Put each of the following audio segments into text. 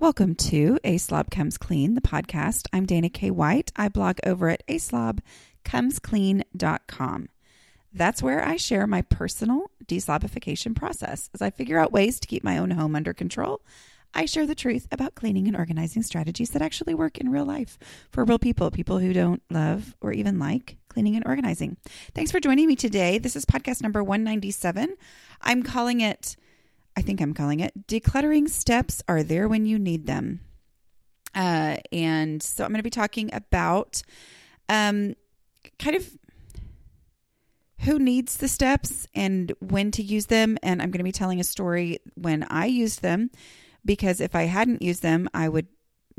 Welcome to A Slob Comes Clean, the podcast. I'm Dana K. White. I blog over at aslobcomesclean.com. That's where I share my personal deslobification process. As I figure out ways to keep my own home under control, I share the truth about cleaning and organizing strategies that actually work in real life for real people, people who don't love or even like cleaning and organizing. Thanks for joining me today. This is podcast number 197. I'm calling it I think I'm calling it Decluttering Steps Are There When You Need Them. Uh, and so I'm going to be talking about um, kind of who needs the steps and when to use them. And I'm going to be telling a story when I used them because if I hadn't used them, I would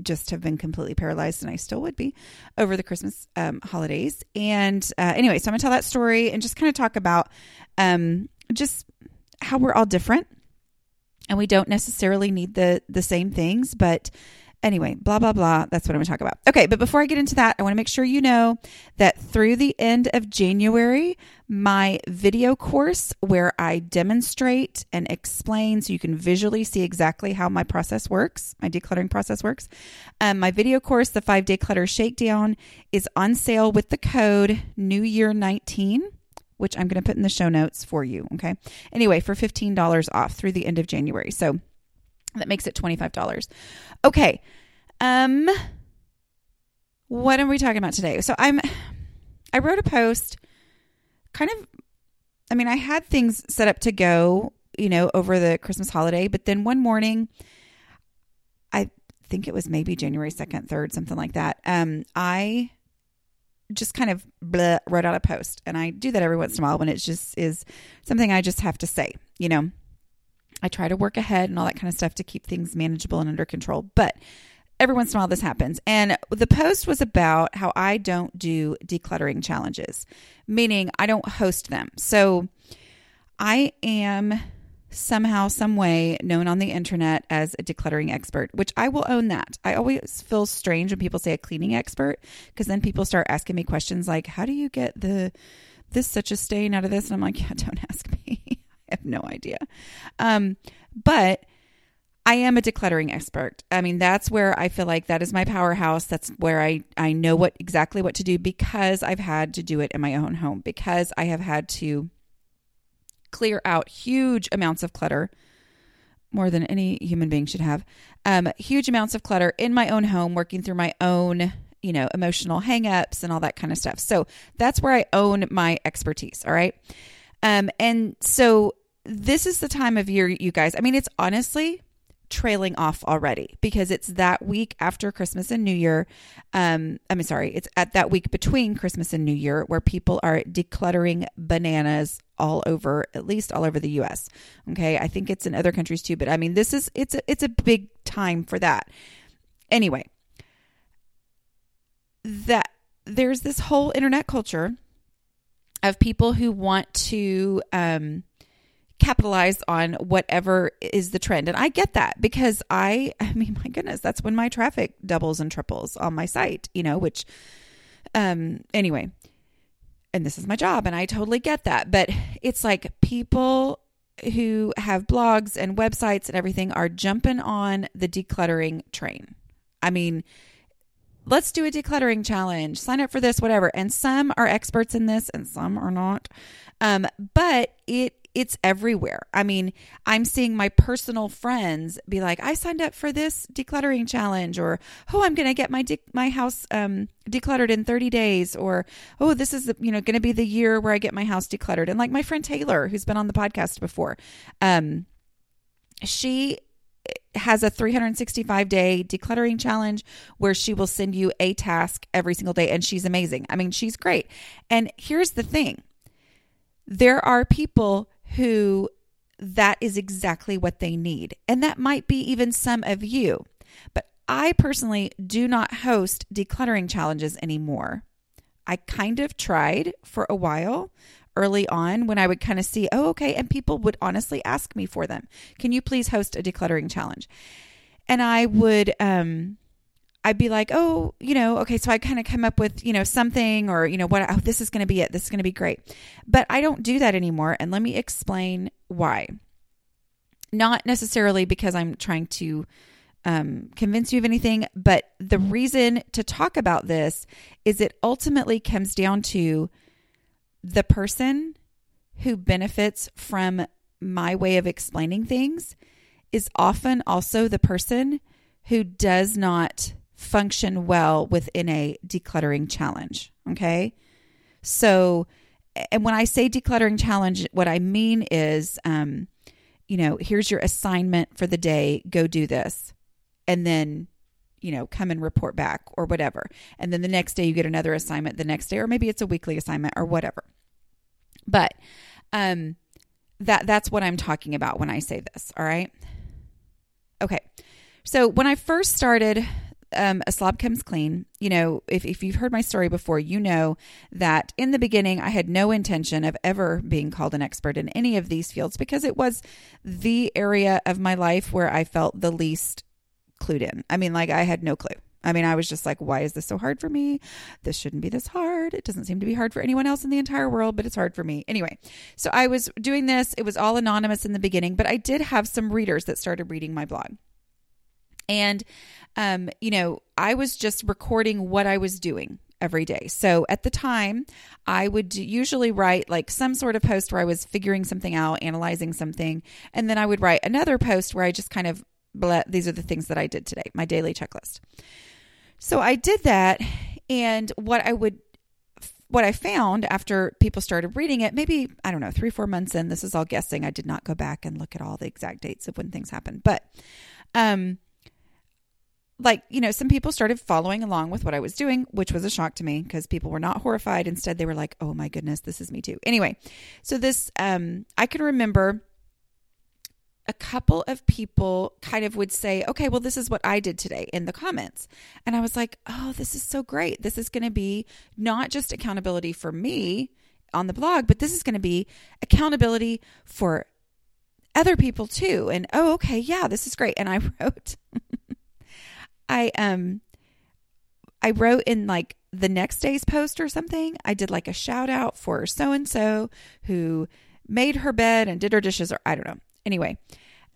just have been completely paralyzed, and I still would be over the Christmas um, holidays. And uh, anyway, so I'm going to tell that story and just kind of talk about um, just how we're all different and we don't necessarily need the the same things but anyway blah blah blah. That's what i'm going to talk about. Okay but before i get into that i want to make sure you know that through the end of january my video course where i demonstrate and explain so you can visually see exactly how my process works my decluttering process works um, my video course the five day clutter shakedown is on sale with the code new year 19 which I'm going to put in the show notes for you. Okay. Anyway, for $15 off through the end of January. So that makes it $25. Okay. Um, what are we talking about today? So I'm, I wrote a post kind of, I mean, I had things set up to go, you know, over the Christmas holiday, but then one morning, I think it was maybe January 2nd, 3rd, something like that. Um, I just kind of bleh, wrote out a post. And I do that every once in a while when it just is something I just have to say, you know. I try to work ahead and all that kind of stuff to keep things manageable and under control. But every once in a while this happens. And the post was about how I don't do decluttering challenges, meaning I don't host them. So I am somehow, some way known on the internet as a decluttering expert, which I will own that. I always feel strange when people say a cleaning expert because then people start asking me questions like, "How do you get the this such a stain out of this?" And I'm like, "Yeah, don't ask me. I have no idea." Um, but I am a decluttering expert. I mean, that's where I feel like that is my powerhouse. That's where I I know what exactly what to do because I've had to do it in my own home because I have had to clear out huge amounts of clutter, more than any human being should have. Um, huge amounts of clutter in my own home, working through my own, you know, emotional hangups and all that kind of stuff. So that's where I own my expertise. All right. Um, and so this is the time of year, you guys. I mean, it's honestly trailing off already because it's that week after Christmas and New Year. Um, I'm sorry, it's at that week between Christmas and New Year where people are decluttering bananas all over, at least all over the U.S. Okay, I think it's in other countries too, but I mean, this is it's a, it's a big time for that. Anyway, that there's this whole internet culture of people who want to um, capitalize on whatever is the trend. And I get that because I, I mean, my goodness, that's when my traffic doubles and triples on my site, you know, which, um, anyway, and this is my job and I totally get that. But it's like people who have blogs and websites and everything are jumping on the decluttering train. I mean, let's do a decluttering challenge, sign up for this, whatever. And some are experts in this and some are not. Um, but it it's everywhere. I mean, I'm seeing my personal friends be like, "I signed up for this decluttering challenge," or "Oh, I'm going to get my de- my house um, decluttered in 30 days," or "Oh, this is the, you know going to be the year where I get my house decluttered." And like my friend Taylor, who's been on the podcast before, um, she has a 365 day decluttering challenge where she will send you a task every single day and she's amazing. I mean, she's great. And here's the thing. There are people who that is exactly what they need. And that might be even some of you. But I personally do not host decluttering challenges anymore. I kind of tried for a while early on when I would kind of see, oh, okay. And people would honestly ask me for them. Can you please host a decluttering challenge? And I would, um, I'd be like, oh, you know, okay, so I kind of come up with, you know, something or, you know, what, oh, this is going to be it. This is going to be great. But I don't do that anymore. And let me explain why. Not necessarily because I'm trying to um, convince you of anything. But the reason to talk about this is it ultimately comes down to the person who benefits from my way of explaining things is often also the person who does not function well within a decluttering challenge. Okay. So, and when I say decluttering challenge, what I mean is, um, you know, here's your assignment for the day, go do this. And then, you know, come and report back or whatever. And then the next day you get another assignment the next day, or maybe it's a weekly assignment or whatever. But um that that's what I'm talking about when I say this, all right? Okay. So when I first started um, a slob comes clean. You know, if, if you've heard my story before, you know that in the beginning, I had no intention of ever being called an expert in any of these fields because it was the area of my life where I felt the least clued in. I mean, like, I had no clue. I mean, I was just like, why is this so hard for me? This shouldn't be this hard. It doesn't seem to be hard for anyone else in the entire world, but it's hard for me. Anyway, so I was doing this. It was all anonymous in the beginning, but I did have some readers that started reading my blog. And, um, you know, I was just recording what I was doing every day. So at the time, I would usually write like some sort of post where I was figuring something out, analyzing something. And then I would write another post where I just kind of, these are the things that I did today, my daily checklist. So I did that. And what I would, what I found after people started reading it, maybe, I don't know, three, four months in, this is all guessing. I did not go back and look at all the exact dates of when things happened. But, um, like, you know, some people started following along with what I was doing, which was a shock to me because people were not horrified. Instead, they were like, oh my goodness, this is me too. Anyway, so this, um, I can remember a couple of people kind of would say, okay, well, this is what I did today in the comments. And I was like, oh, this is so great. This is going to be not just accountability for me on the blog, but this is going to be accountability for other people too. And oh, okay, yeah, this is great. And I wrote, I um I wrote in like the next day's post or something. I did like a shout out for so and so who made her bed and did her dishes or I don't know. Anyway,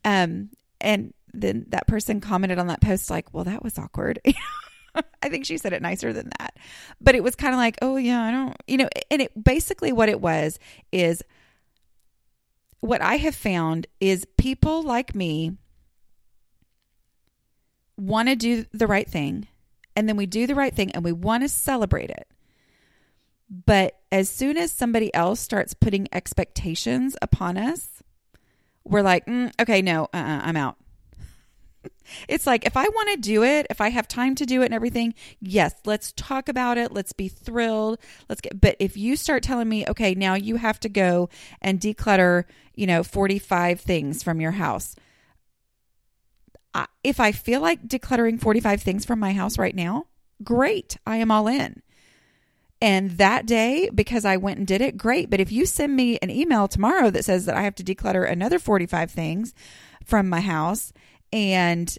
um and then that person commented on that post like, "Well, that was awkward." I think she said it nicer than that. But it was kind of like, "Oh yeah, I don't, you know, and it basically what it was is what I have found is people like me want to do the right thing and then we do the right thing and we want to celebrate it. But as soon as somebody else starts putting expectations upon us, we're like, mm, okay, no, uh-uh, I'm out. it's like if I want to do it, if I have time to do it and everything, yes, let's talk about it. Let's be thrilled. Let's get, but if you start telling me, okay, now you have to go and declutter, you know, 45 things from your house if I feel like decluttering 45 things from my house right now, great. I am all in. And that day, because I went and did it, great. But if you send me an email tomorrow that says that I have to declutter another 45 things from my house, and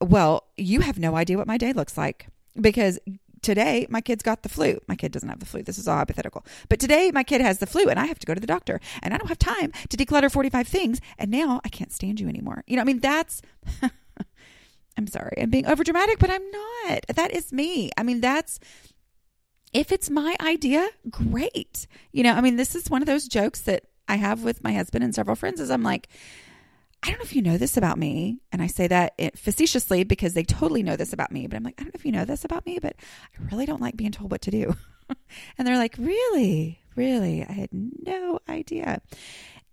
well, you have no idea what my day looks like because today my kid's got the flu. My kid doesn't have the flu. This is all hypothetical. But today my kid has the flu and I have to go to the doctor and I don't have time to declutter 45 things. And now I can't stand you anymore. You know, I mean, that's. I'm sorry. I'm being overdramatic, but I'm not. That is me. I mean, that's if it's my idea, great. You know, I mean, this is one of those jokes that I have with my husband and several friends is I'm like, I don't know if you know this about me. And I say that facetiously because they totally know this about me. But I'm like, I don't know if you know this about me, but I really don't like being told what to do. and they're like, really? Really? I had no idea.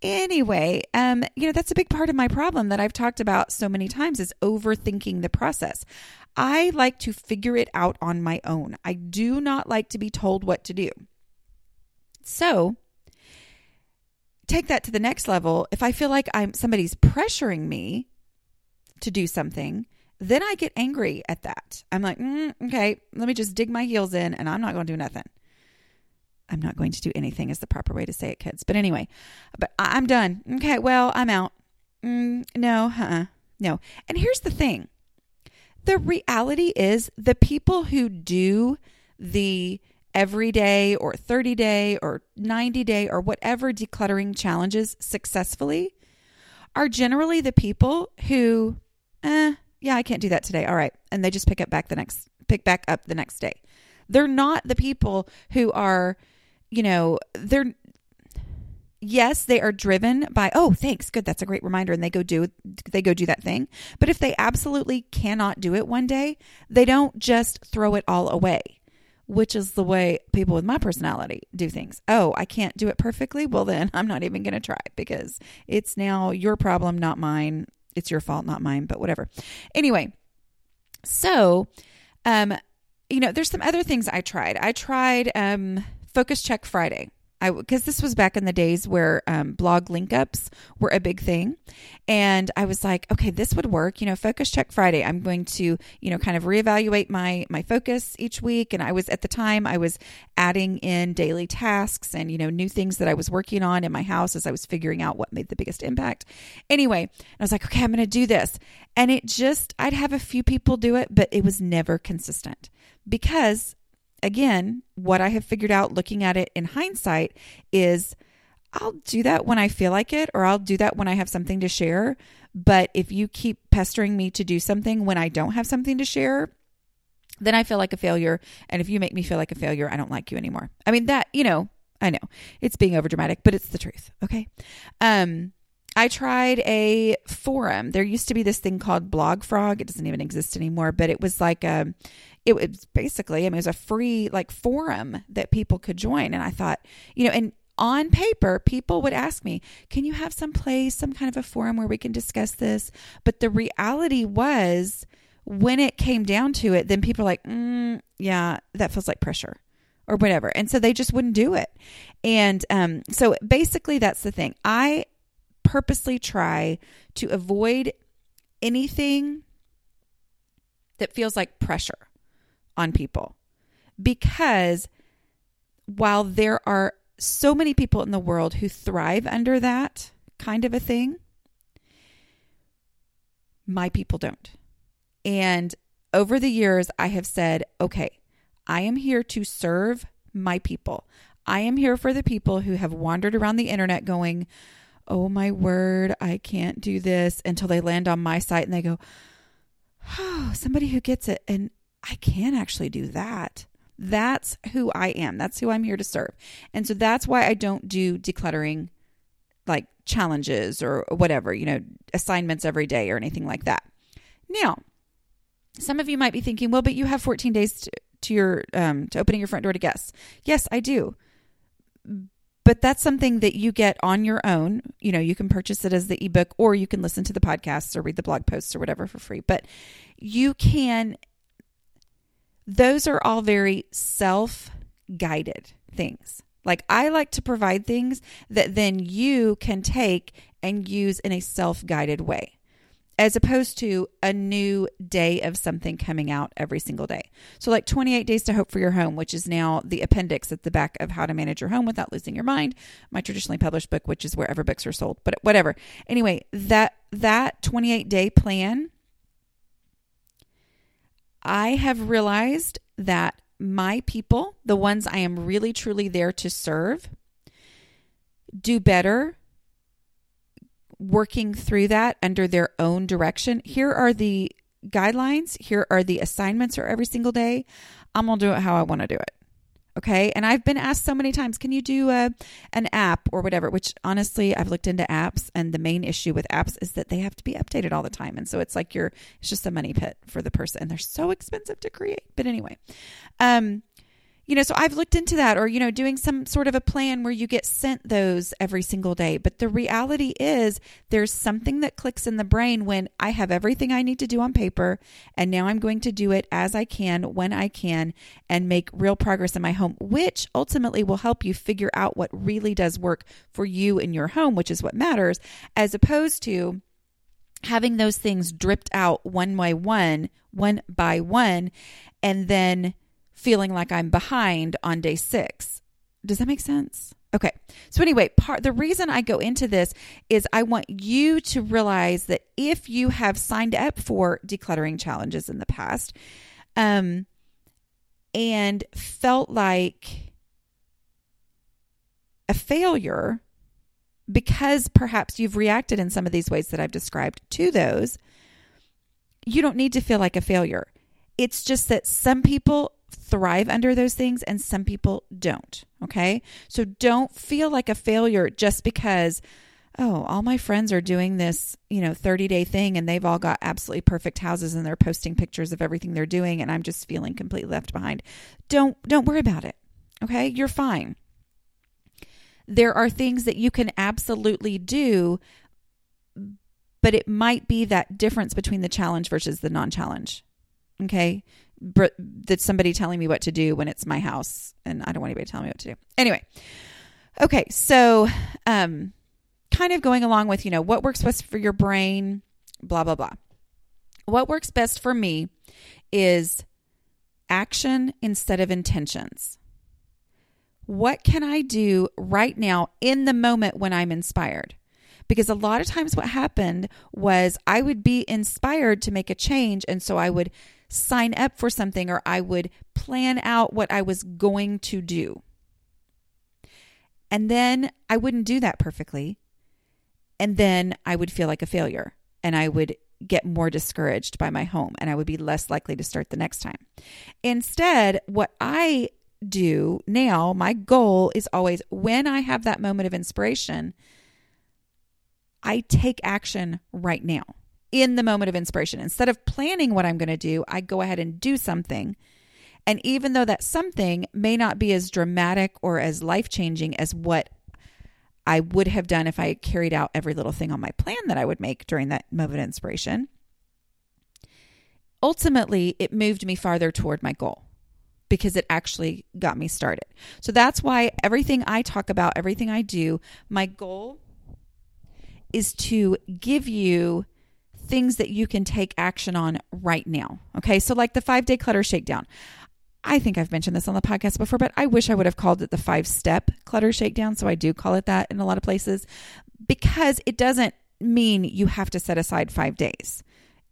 Anyway, um, you know, that's a big part of my problem that I've talked about so many times is overthinking the process. I like to figure it out on my own. I do not like to be told what to do. So, take that to the next level, if I feel like I'm somebody's pressuring me to do something, then I get angry at that. I'm like, mm, okay, let me just dig my heels in and I'm not going to do nothing. I'm not going to do anything is the proper way to say it, kids. But anyway, but I'm done. Okay, well, I'm out. Mm, no, uh-uh, no. And here's the thing. The reality is the people who do the every day or 30 day or 90 day or whatever decluttering challenges successfully are generally the people who, eh, Yeah, I can't do that today. All right. And they just pick up back the next pick back up the next day. They're not the people who are, you know, they're yes, they are driven by, oh, thanks, good, that's a great reminder, and they go do they go do that thing. But if they absolutely cannot do it one day, they don't just throw it all away, which is the way people with my personality do things. Oh, I can't do it perfectly. Well, then I'm not even going to try because it's now your problem, not mine. It's your fault, not mine. But whatever. Anyway, so, um, you know, there's some other things I tried. I tried um, Focus Check Friday. I because this was back in the days where um, blog link ups were a big thing, and I was like, okay, this would work. You know, Focus Check Friday. I'm going to you know kind of reevaluate my my focus each week, and I was at the time I was adding in daily tasks and you know new things that I was working on in my house as I was figuring out what made the biggest impact. Anyway, I was like, okay, I'm going to do this, and it just I'd have a few people do it, but it was never consistent because again, what I have figured out looking at it in hindsight is I'll do that when I feel like it, or I'll do that when I have something to share. But if you keep pestering me to do something when I don't have something to share, then I feel like a failure. And if you make me feel like a failure, I don't like you anymore. I mean, that, you know, I know it's being overdramatic, but it's the truth. Okay. Um, I tried a forum. There used to be this thing called Blog Frog. It doesn't even exist anymore, but it was like a it was basically, I mean, it was a free like forum that people could join. And I thought, you know, and on paper, people would ask me, can you have some place, some kind of a forum where we can discuss this? But the reality was, when it came down to it, then people are like, mm, yeah, that feels like pressure or whatever. And so they just wouldn't do it. And um, so basically, that's the thing. I purposely try to avoid anything that feels like pressure on people because while there are so many people in the world who thrive under that kind of a thing, my people don't. And over the years, I have said, okay, I am here to serve my people. I am here for the people who have wandered around the internet going, oh my word, I can't do this until they land on my site and they go, oh, somebody who gets it. And I can actually do that. That's who I am. That's who I'm here to serve. And so that's why I don't do decluttering like challenges or whatever, you know, assignments every day or anything like that. Now, some of you might be thinking, well, but you have 14 days to, to your um, to opening your front door to guests. Yes, I do. But that's something that you get on your own. You know, you can purchase it as the ebook or you can listen to the podcasts or read the blog posts or whatever for free. But you can those are all very self guided things. Like I like to provide things that then you can take and use in a self guided way, as opposed to a new day of something coming out every single day. So, like 28 Days to Hope for Your Home, which is now the appendix at the back of How to Manage Your Home Without Losing Your Mind, my traditionally published book, which is wherever books are sold, but whatever. Anyway, that that 28 day plan I have realized that my people, the ones I am really truly there to serve, do better working through that under their own direction. Here are the guidelines, here are the assignments for every single day. I'm going to do it how I want to do it. Okay. And I've been asked so many times, can you do a, an app or whatever? Which honestly, I've looked into apps, and the main issue with apps is that they have to be updated all the time. And so it's like you're, it's just a money pit for the person. And they're so expensive to create. But anyway, um, you know, so I've looked into that or, you know, doing some sort of a plan where you get sent those every single day. But the reality is there's something that clicks in the brain when I have everything I need to do on paper and now I'm going to do it as I can, when I can, and make real progress in my home, which ultimately will help you figure out what really does work for you in your home, which is what matters, as opposed to having those things dripped out one by one, one by one, and then feeling like I'm behind on day six. Does that make sense? Okay. So anyway, part the reason I go into this is I want you to realize that if you have signed up for decluttering challenges in the past, um, and felt like a failure because perhaps you've reacted in some of these ways that I've described to those, you don't need to feel like a failure. It's just that some people thrive under those things and some people don't. Okay. So don't feel like a failure just because, oh, all my friends are doing this, you know, 30 day thing and they've all got absolutely perfect houses and they're posting pictures of everything they're doing and I'm just feeling completely left behind. Don't, don't worry about it. Okay. You're fine. There are things that you can absolutely do, but it might be that difference between the challenge versus the non challenge. Okay that's somebody telling me what to do when it's my house and I don't want anybody telling me what to do. Anyway. Okay, so um kind of going along with, you know, what works best for your brain, blah blah blah. What works best for me is action instead of intentions. What can I do right now in the moment when I'm inspired? Because a lot of times what happened was I would be inspired to make a change. And so I would sign up for something or I would plan out what I was going to do. And then I wouldn't do that perfectly. And then I would feel like a failure and I would get more discouraged by my home and I would be less likely to start the next time. Instead, what I do now, my goal is always when I have that moment of inspiration, I take action right now in the moment of inspiration. Instead of planning what I'm going to do, I go ahead and do something. And even though that something may not be as dramatic or as life changing as what I would have done if I carried out every little thing on my plan that I would make during that moment of inspiration, ultimately it moved me farther toward my goal because it actually got me started. So that's why everything I talk about, everything I do, my goal is to give you things that you can take action on right now. Okay. So, like the five day clutter shakedown. I think I've mentioned this on the podcast before, but I wish I would have called it the five step clutter shakedown. So I do call it that in a lot of places because it doesn't mean you have to set aside five days.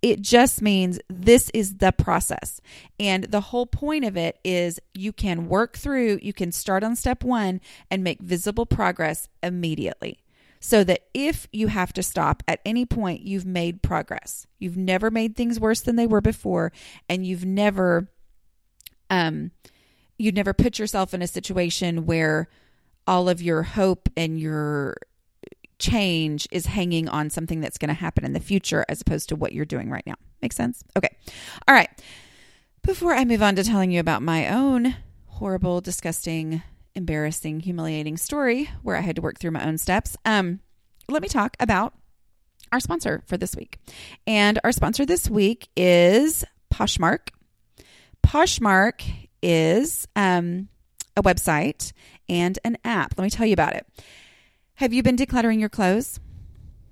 It just means this is the process. And the whole point of it is you can work through, you can start on step one and make visible progress immediately so that if you have to stop at any point, you've made progress. You've never made things worse than they were before, and you've never, um, you've never put yourself in a situation where all of your hope and your change is hanging on something that's going to happen in the future as opposed to what you're doing right now. Make sense? Okay. All right. Before I move on to telling you about my own horrible, disgusting embarrassing, humiliating story where I had to work through my own steps. Um, let me talk about our sponsor for this week. And our sponsor this week is Poshmark. Poshmark is um, a website and an app. Let me tell you about it. Have you been decluttering your clothes?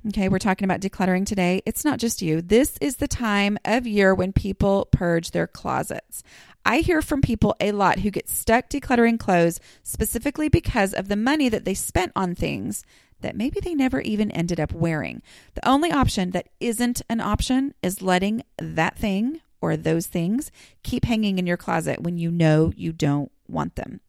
Okay, we're talking about decluttering today. It's not just you. This is the time of year when people purge their closets. I hear from people a lot who get stuck decluttering clothes specifically because of the money that they spent on things that maybe they never even ended up wearing. The only option that isn't an option is letting that thing or those things keep hanging in your closet when you know you don't want them.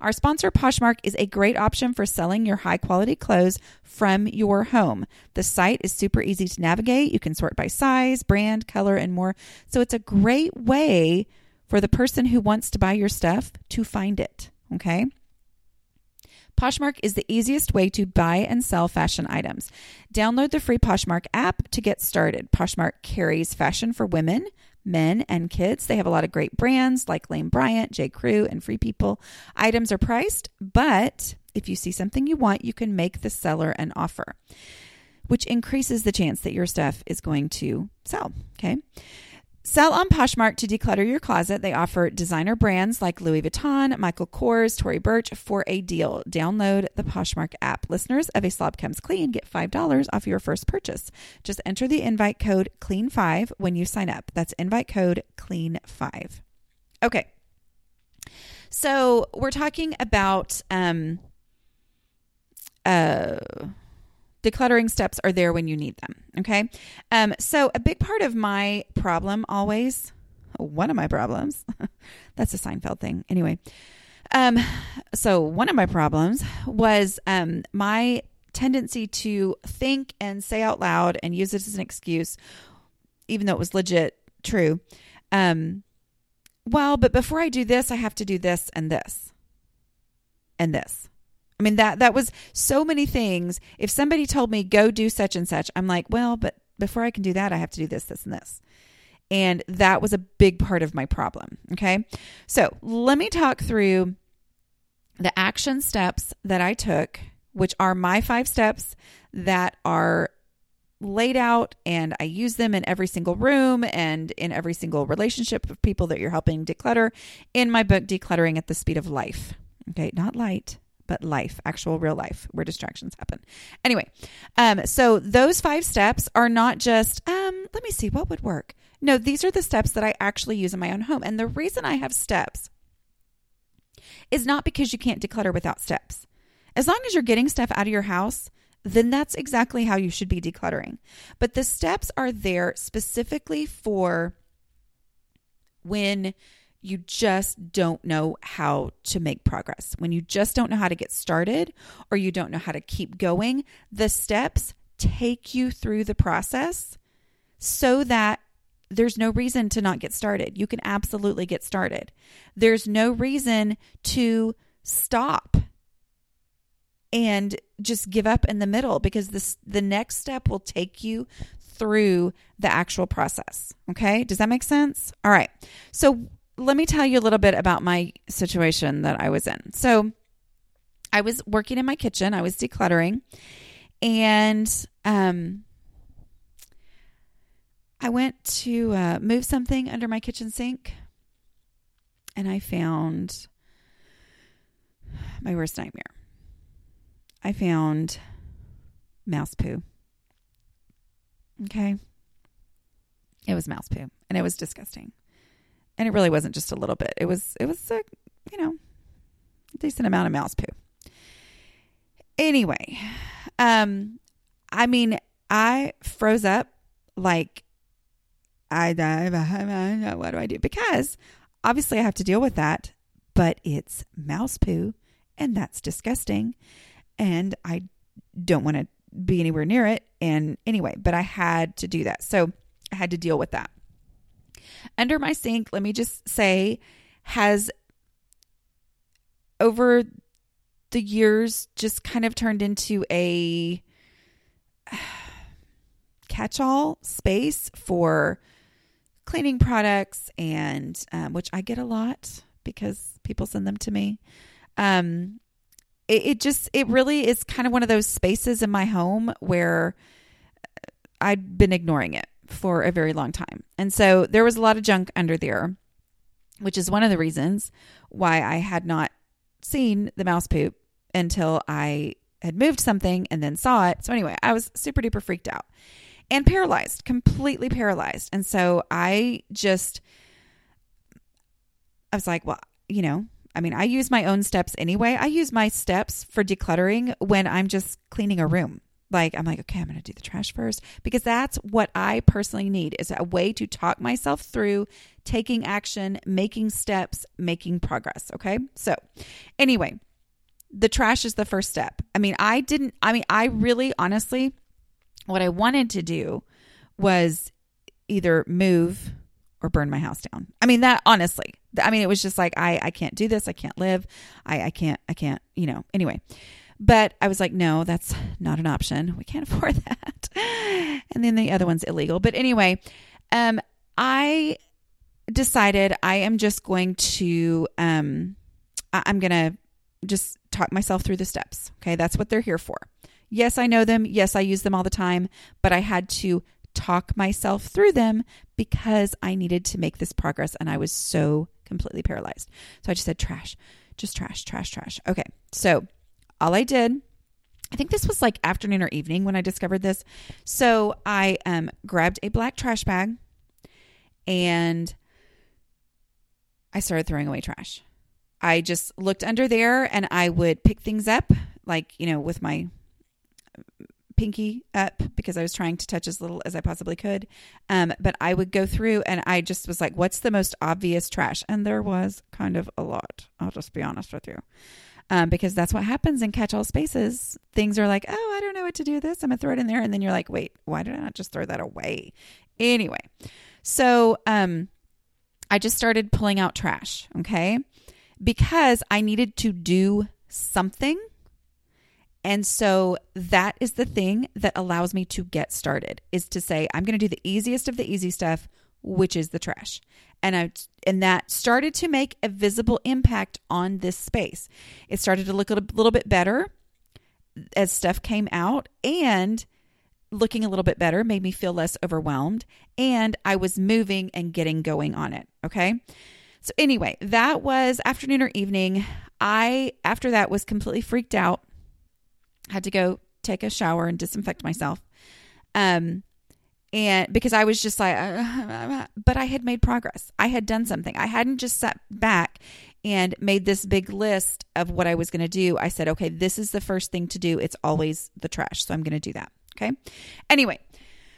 Our sponsor, Poshmark, is a great option for selling your high quality clothes from your home. The site is super easy to navigate. You can sort by size, brand, color, and more. So it's a great way for the person who wants to buy your stuff to find it. Okay. Poshmark is the easiest way to buy and sell fashion items. Download the free Poshmark app to get started. Poshmark carries fashion for women, men, and kids. They have a lot of great brands like Lane Bryant, J. Crew, and Free People. Items are priced, but if you see something you want, you can make the seller an offer, which increases the chance that your stuff is going to sell. Okay. Sell on Poshmark to declutter your closet. They offer designer brands like Louis Vuitton, Michael Kors, Tory Burch for a deal. Download the Poshmark app. Listeners of A Slob Comes Clean get $5 off your first purchase. Just enter the invite code CLEAN5 when you sign up. That's invite code CLEAN5. Okay. So we're talking about um uh decluttering steps are there when you need them. Okay. Um, so, a big part of my problem always, one of my problems, that's a Seinfeld thing. Anyway. Um, so, one of my problems was um, my tendency to think and say out loud and use it as an excuse, even though it was legit true. Um, well, but before I do this, I have to do this and this and this. I mean that that was so many things. If somebody told me go do such and such, I'm like, well, but before I can do that, I have to do this, this, and this. And that was a big part of my problem. Okay. So let me talk through the action steps that I took, which are my five steps that are laid out and I use them in every single room and in every single relationship of people that you're helping declutter in my book, Decluttering at the Speed of Life. Okay, not light, but life, actual real life where distractions happen. Anyway, um, so those five steps are not just, um, let me see what would work. No, these are the steps that I actually use in my own home. And the reason I have steps is not because you can't declutter without steps. As long as you're getting stuff out of your house, then that's exactly how you should be decluttering. But the steps are there specifically for when you just don't know how to make progress, when you just don't know how to get started or you don't know how to keep going. The steps take you through the process so that there's no reason to not get started. You can absolutely get started. There's no reason to stop and just give up in the middle because this the next step will take you through the actual process. Okay? Does that make sense? All right. So let me tell you a little bit about my situation that I was in. So I was working in my kitchen, I was decluttering, and um I went to uh, move something under my kitchen sink and I found my worst nightmare. I found mouse poo. Okay. It was mouse poo and it was disgusting. And it really wasn't just a little bit. It was it was a, you know, decent amount of mouse poo. Anyway, um I mean, I froze up like I die. what do I do? Because obviously I have to deal with that, but it's mouse poo and that's disgusting and I don't want to be anywhere near it and anyway, but I had to do that. So I had to deal with that. Under my sink, let me just say has over the years just kind of turned into a catch all space for cleaning products and um, which I get a lot because people send them to me. Um, it, it just it really is kind of one of those spaces in my home where I've been ignoring it for a very long time, and so there was a lot of junk under there, which is one of the reasons why I had not seen the mouse poop until I had moved something and then saw it. So anyway, I was super duper freaked out and paralyzed, completely paralyzed. And so I just, I was like, well, you know, I mean, I use my own steps anyway. I use my steps for decluttering when I'm just cleaning a room. Like, I'm like, okay, I'm going to do the trash first because that's what I personally need is a way to talk myself through taking action, making steps, making progress. Okay. So, anyway, the trash is the first step. I mean, I didn't, I mean, I really honestly, what I wanted to do was either move or burn my house down. I mean, that honestly, I mean, it was just like, I, I can't do this. I can't live. I, I can't, I can't, you know, anyway. But I was like, no, that's not an option. We can't afford that. And then the other one's illegal. But anyway, um, I decided I am just going to, um, I, I'm going to just talk myself through the steps. Okay. That's what they're here for. Yes, I know them. Yes, I use them all the time, but I had to talk myself through them because I needed to make this progress and I was so completely paralyzed. So I just said trash, just trash, trash, trash. Okay. So all I did, I think this was like afternoon or evening when I discovered this. So I um, grabbed a black trash bag and I started throwing away trash. I just looked under there and I would pick things up, like, you know, with my pinky up because I was trying to touch as little as I possibly could. Um, but I would go through and I just was like, what's the most obvious trash? And there was kind of a lot. I'll just be honest with you. Um, because that's what happens in catch all spaces. Things are like, oh, I don't know what to do with this. I'm going to throw it in there. And then you're like, wait, why did I not just throw that away? Anyway, So, um, I just started pulling out trash, okay? Because I needed to do something. And so that is the thing that allows me to get started is to say I'm going to do the easiest of the easy stuff, which is the trash. And I and that started to make a visible impact on this space. It started to look a little bit better as stuff came out and looking a little bit better made me feel less overwhelmed and I was moving and getting going on it, okay? So anyway, that was afternoon or evening. I after that was completely freaked out. Had to go take a shower and disinfect myself. Um and because I was just like, uh, but I had made progress. I had done something. I hadn't just sat back and made this big list of what I was going to do. I said, okay, this is the first thing to do. It's always the trash. So I'm going to do that. Okay. Anyway,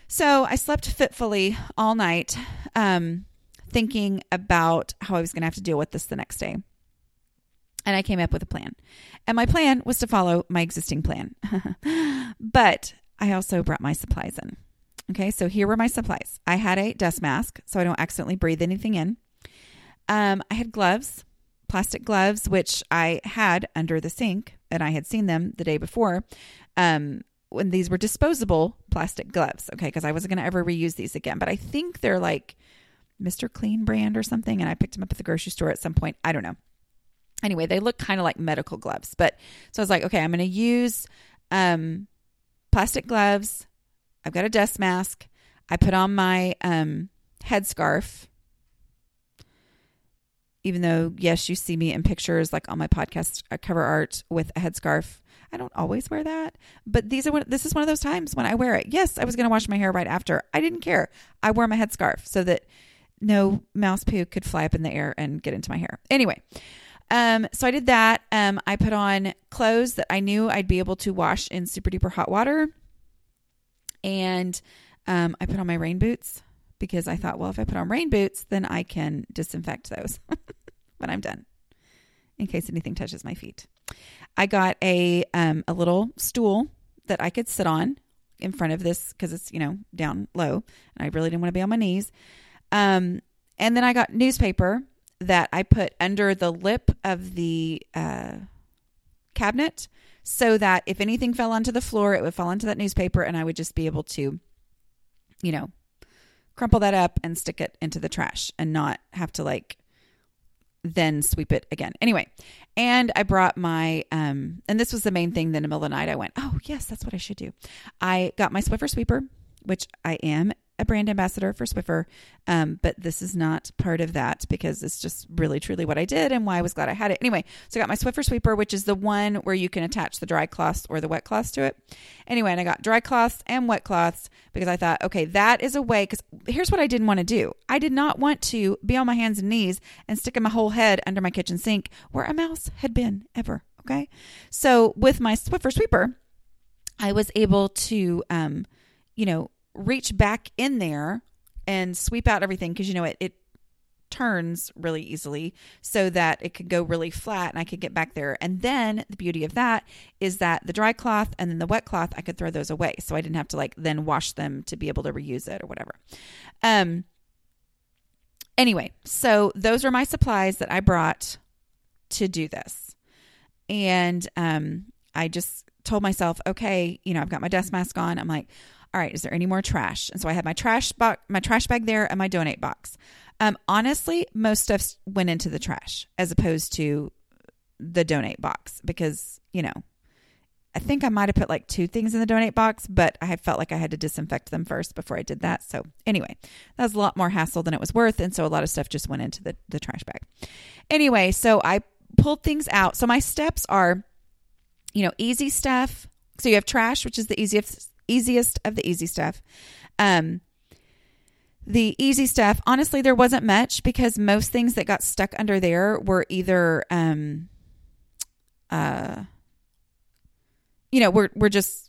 so I slept fitfully all night, um, thinking about how I was going to have to deal with this the next day. And I came up with a plan. And my plan was to follow my existing plan. but I also brought my supplies in. Okay, so here were my supplies. I had a dust mask so I don't accidentally breathe anything in. Um, I had gloves, plastic gloves, which I had under the sink, and I had seen them the day before. Um, when these were disposable plastic gloves, okay, because I wasn't going to ever reuse these again. But I think they're like Mr. Clean brand or something, and I picked them up at the grocery store at some point. I don't know. Anyway, they look kind of like medical gloves, but so I was like, okay, I'm going to use um, plastic gloves I've got a dust mask. I put on my um, headscarf. Even though, yes, you see me in pictures like on my podcast uh, cover art with a headscarf. I don't always wear that, but these are one, this is one of those times when I wear it. Yes, I was going to wash my hair right after. I didn't care. I wore my headscarf so that no mouse poo could fly up in the air and get into my hair. Anyway, um, so I did that. Um, I put on clothes that I knew I'd be able to wash in super duper hot water. And um, I put on my rain boots because I thought, well, if I put on rain boots, then I can disinfect those when I'm done in case anything touches my feet. I got a um, a little stool that I could sit on in front of this because it's you know down low, and I really didn't want to be on my knees. Um, and then I got newspaper that I put under the lip of the uh, cabinet so that if anything fell onto the floor, it would fall onto that newspaper and I would just be able to, you know, crumple that up and stick it into the trash and not have to like then sweep it again. Anyway, and I brought my um and this was the main thing then in the middle of the night I went, "Oh, yes, that's what I should do." I got my Swiffer sweeper, which I am a brand ambassador for Swiffer, um, but this is not part of that because it's just really truly what I did and why I was glad I had it. Anyway, so I got my Swiffer sweeper, which is the one where you can attach the dry cloths or the wet cloths to it. Anyway, and I got dry cloths and wet cloths because I thought, okay, that is a way. Because here's what I didn't want to do: I did not want to be on my hands and knees and sticking my whole head under my kitchen sink where a mouse had been ever. Okay, so with my Swiffer sweeper, I was able to, um, you know reach back in there and sweep out everything because you know it it turns really easily so that it could go really flat and I could get back there. And then the beauty of that is that the dry cloth and then the wet cloth, I could throw those away. So I didn't have to like then wash them to be able to reuse it or whatever. Um anyway, so those are my supplies that I brought to do this. And um I just told myself, okay, you know, I've got my dust mask on. I'm like, all right, is there any more trash? And so I had my trash box, my trash bag there, and my donate box. Um, honestly, most stuff went into the trash as opposed to the donate box because you know, I think I might have put like two things in the donate box, but I felt like I had to disinfect them first before I did that. So anyway, that was a lot more hassle than it was worth, and so a lot of stuff just went into the the trash bag. Anyway, so I pulled things out. So my steps are, you know, easy stuff. So you have trash, which is the easiest easiest of the easy stuff. Um, the easy stuff, honestly, there wasn't much because most things that got stuck under there were either, um, uh, you know, we're we're just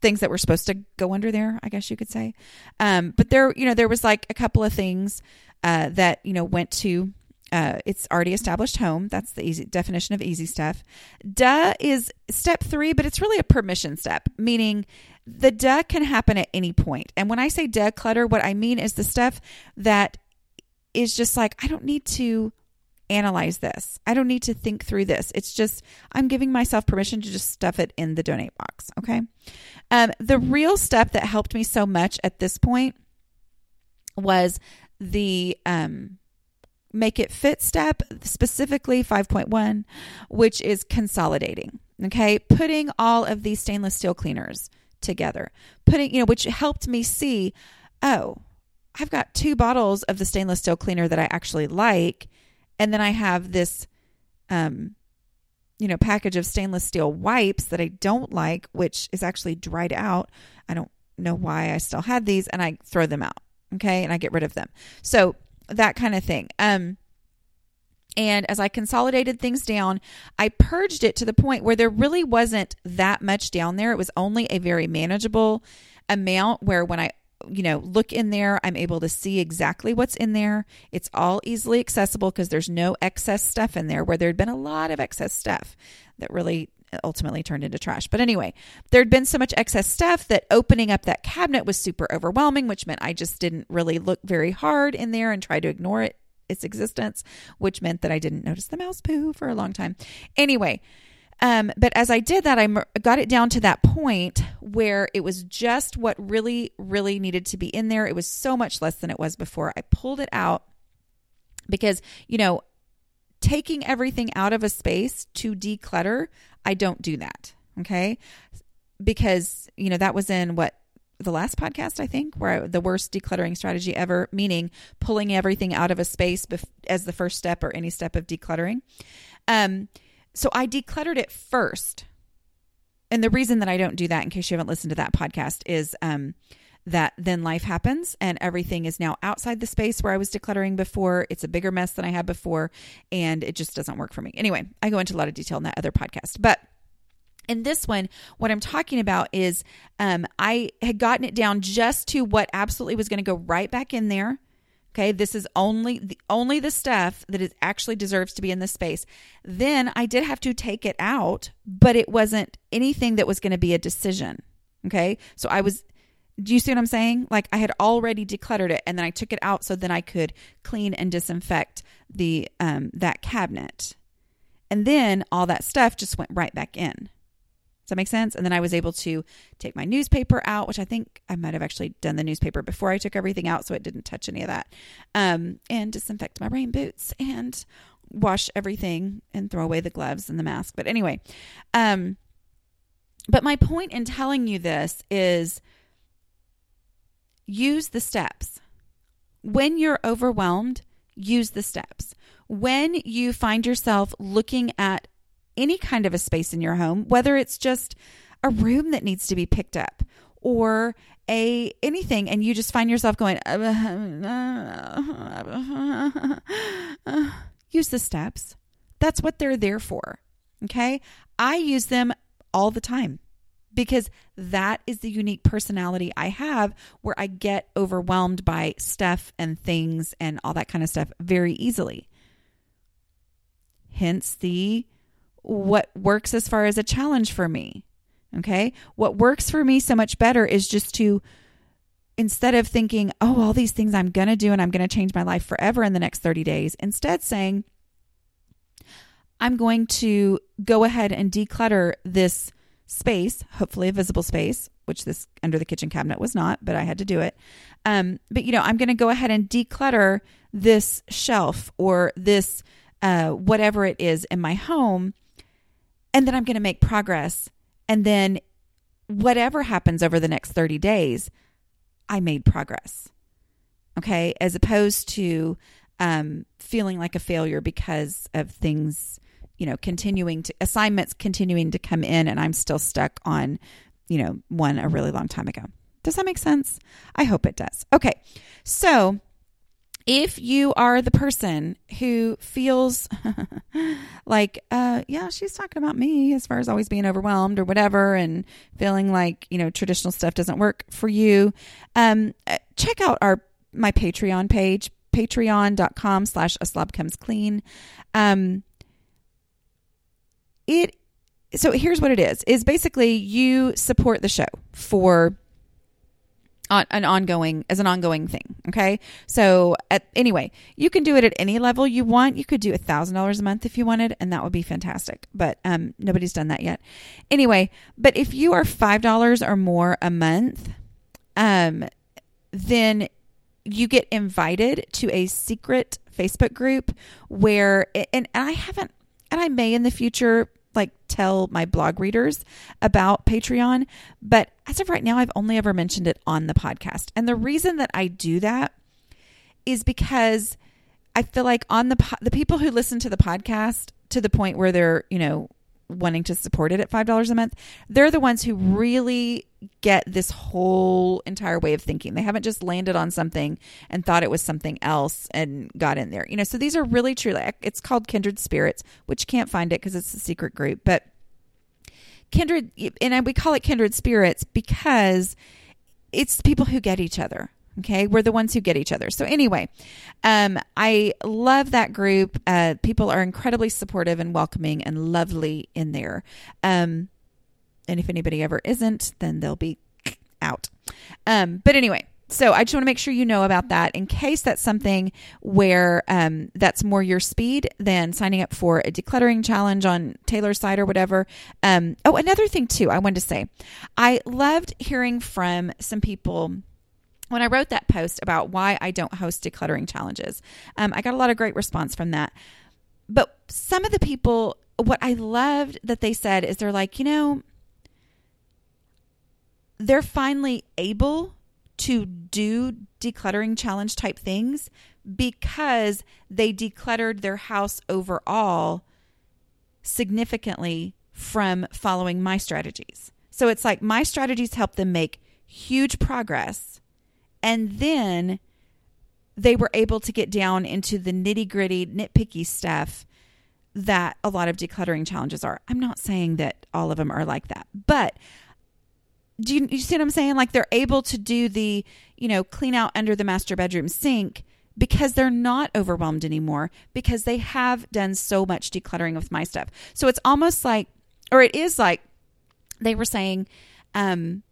things that were supposed to go under there, I guess you could say. Um, but there, you know, there was like a couple of things uh, that you know went to uh, it's already established home. That's the easy definition of easy stuff. Duh is step three, but it's really a permission step, meaning the duh can happen at any point. And when I say duh clutter, what I mean is the stuff that is just like, I don't need to analyze this. I don't need to think through this. It's just, I'm giving myself permission to just stuff it in the donate box. Okay. Um, the real step that helped me so much at this point was the um, make it fit step, specifically 5.1, which is consolidating. Okay. Putting all of these stainless steel cleaners together, putting, you know, which helped me see, oh, I've got two bottles of the stainless steel cleaner that I actually like. And then I have this, um, you know, package of stainless steel wipes that I don't like, which is actually dried out. I don't know why I still had these and I throw them out. Okay. And I get rid of them. So that kind of thing. Um, and as I consolidated things down, I purged it to the point where there really wasn't that much down there. It was only a very manageable amount where when I you know, look in there, I'm able to see exactly what's in there. It's all easily accessible because there's no excess stuff in there where there'd been a lot of excess stuff that really ultimately turned into trash. But anyway, there'd been so much excess stuff that opening up that cabinet was super overwhelming, which meant I just didn't really look very hard in there and try to ignore it its existence, which meant that I didn't notice the mouse poo for a long time. Anyway, um, but as I did that, I got it down to that point where it was just what really, really needed to be in there. It was so much less than it was before. I pulled it out because, you know, taking everything out of a space to declutter, I don't do that. Okay. Because, you know, that was in what the last podcast, I think, where I, the worst decluttering strategy ever, meaning pulling everything out of a space bef- as the first step or any step of decluttering. Um, so I decluttered it first. And the reason that I don't do that, in case you haven't listened to that podcast, is um, that then life happens and everything is now outside the space where I was decluttering before. It's a bigger mess than I had before, and it just doesn't work for me. Anyway, I go into a lot of detail in that other podcast. But in this one, what I'm talking about is um, I had gotten it down just to what absolutely was going to go right back in there. Okay, this is only the only the stuff that actually deserves to be in this space. Then I did have to take it out, but it wasn't anything that was going to be a decision. Okay, so I was. Do you see what I'm saying? Like I had already decluttered it, and then I took it out so then I could clean and disinfect the um, that cabinet, and then all that stuff just went right back in. Does that make sense? And then I was able to take my newspaper out, which I think I might have actually done the newspaper before I took everything out, so it didn't touch any of that. Um, and disinfect my rain boots and wash everything and throw away the gloves and the mask. But anyway, um, but my point in telling you this is use the steps. When you're overwhelmed, use the steps. When you find yourself looking at any kind of a space in your home, whether it's just a room that needs to be picked up or a anything and you just find yourself going use the steps. That's what they're there for. Okay? I use them all the time because that is the unique personality I have where I get overwhelmed by stuff and things and all that kind of stuff very easily. Hence the what works as far as a challenge for me. Okay. What works for me so much better is just to, instead of thinking, oh, all these things I'm going to do and I'm going to change my life forever in the next 30 days, instead saying, I'm going to go ahead and declutter this space, hopefully a visible space, which this under the kitchen cabinet was not, but I had to do it. Um, but you know, I'm going to go ahead and declutter this shelf or this uh, whatever it is in my home and then I'm going to make progress. And then whatever happens over the next 30 days, I made progress. Okay. As opposed to um, feeling like a failure because of things, you know, continuing to assignments continuing to come in and I'm still stuck on, you know, one a really long time ago. Does that make sense? I hope it does. Okay. So, if you are the person who feels like, uh, yeah, she's talking about me as far as always being overwhelmed or whatever, and feeling like you know traditional stuff doesn't work for you, um, uh, check out our my Patreon page, patreon.com slash a slob comes clean. Um, it so here's what it is is basically you support the show for an ongoing as an ongoing thing okay? So at, anyway you can do it at any level you want. You could do a thousand dollars a month if you wanted and that would be fantastic but um, nobody's done that yet. Anyway but if you are five dollars or more a month um, then you get invited to a secret facebook group where and, and i haven't and i may in the future like tell my blog readers about Patreon, but as of right now, I've only ever mentioned it on the podcast. And the reason that I do that is because I feel like on the the people who listen to the podcast to the point where they're, you know, wanting to support it at $5 a month, they're the ones who really get this whole entire way of thinking. They haven't just landed on something and thought it was something else and got in there. You know, so these are really true. It's called Kindred Spirits, which can't find it because it's a secret group, but Kindred and we call it Kindred Spirits because it's people who get each other. Okay, we're the ones who get each other. So anyway, um, I love that group. Uh, people are incredibly supportive and welcoming and lovely in there. Um, and if anybody ever isn't, then they'll be out. Um, but anyway, so I just want to make sure you know about that in case that's something where um, that's more your speed than signing up for a decluttering challenge on Taylor's side or whatever. Um, oh, another thing too, I wanted to say, I loved hearing from some people when I wrote that post about why I don't host decluttering challenges, um, I got a lot of great response from that. But some of the people, what I loved that they said is they're like, you know, they're finally able to do decluttering challenge type things because they decluttered their house overall significantly from following my strategies. So it's like my strategies help them make huge progress and then they were able to get down into the nitty gritty, nitpicky stuff that a lot of decluttering challenges are. I'm not saying that all of them are like that, but do you, you see what I'm saying? Like they're able to do the, you know, clean out under the master bedroom sink because they're not overwhelmed anymore because they have done so much decluttering with my stuff. So it's almost like, or it is like they were saying, um,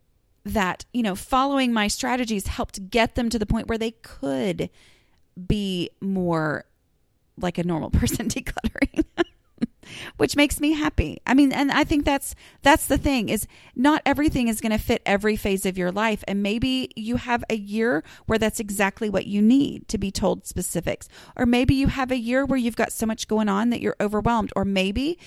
that, you know, following my strategies helped get them to the point where they could be more like a normal person decluttering. which makes me happy. I mean, and I think that's that's the thing is not everything is going to fit every phase of your life and maybe you have a year where that's exactly what you need to be told specifics. Or maybe you have a year where you've got so much going on that you're overwhelmed or maybe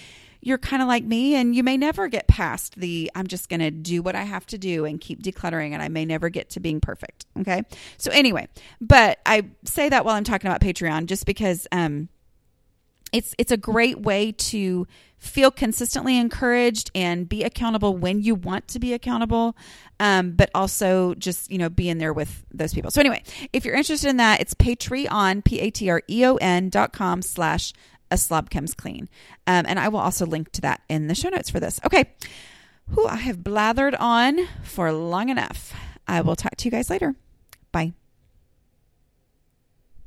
you're kind of like me and you may never get past the I'm just going to do what I have to do and keep decluttering and I may never get to being perfect. Okay. So, anyway, but I say that while I'm talking about Patreon just because, um, it's it's a great way to feel consistently encouraged and be accountable when you want to be accountable um, but also just you know be in there with those people so anyway if you're interested in that it's patreon p-a-t-r-e-o-n dot com slash a slob comes clean. Um, and I will also link to that in the show notes for this. Okay. Who I have blathered on for long enough. I will talk to you guys later. Bye.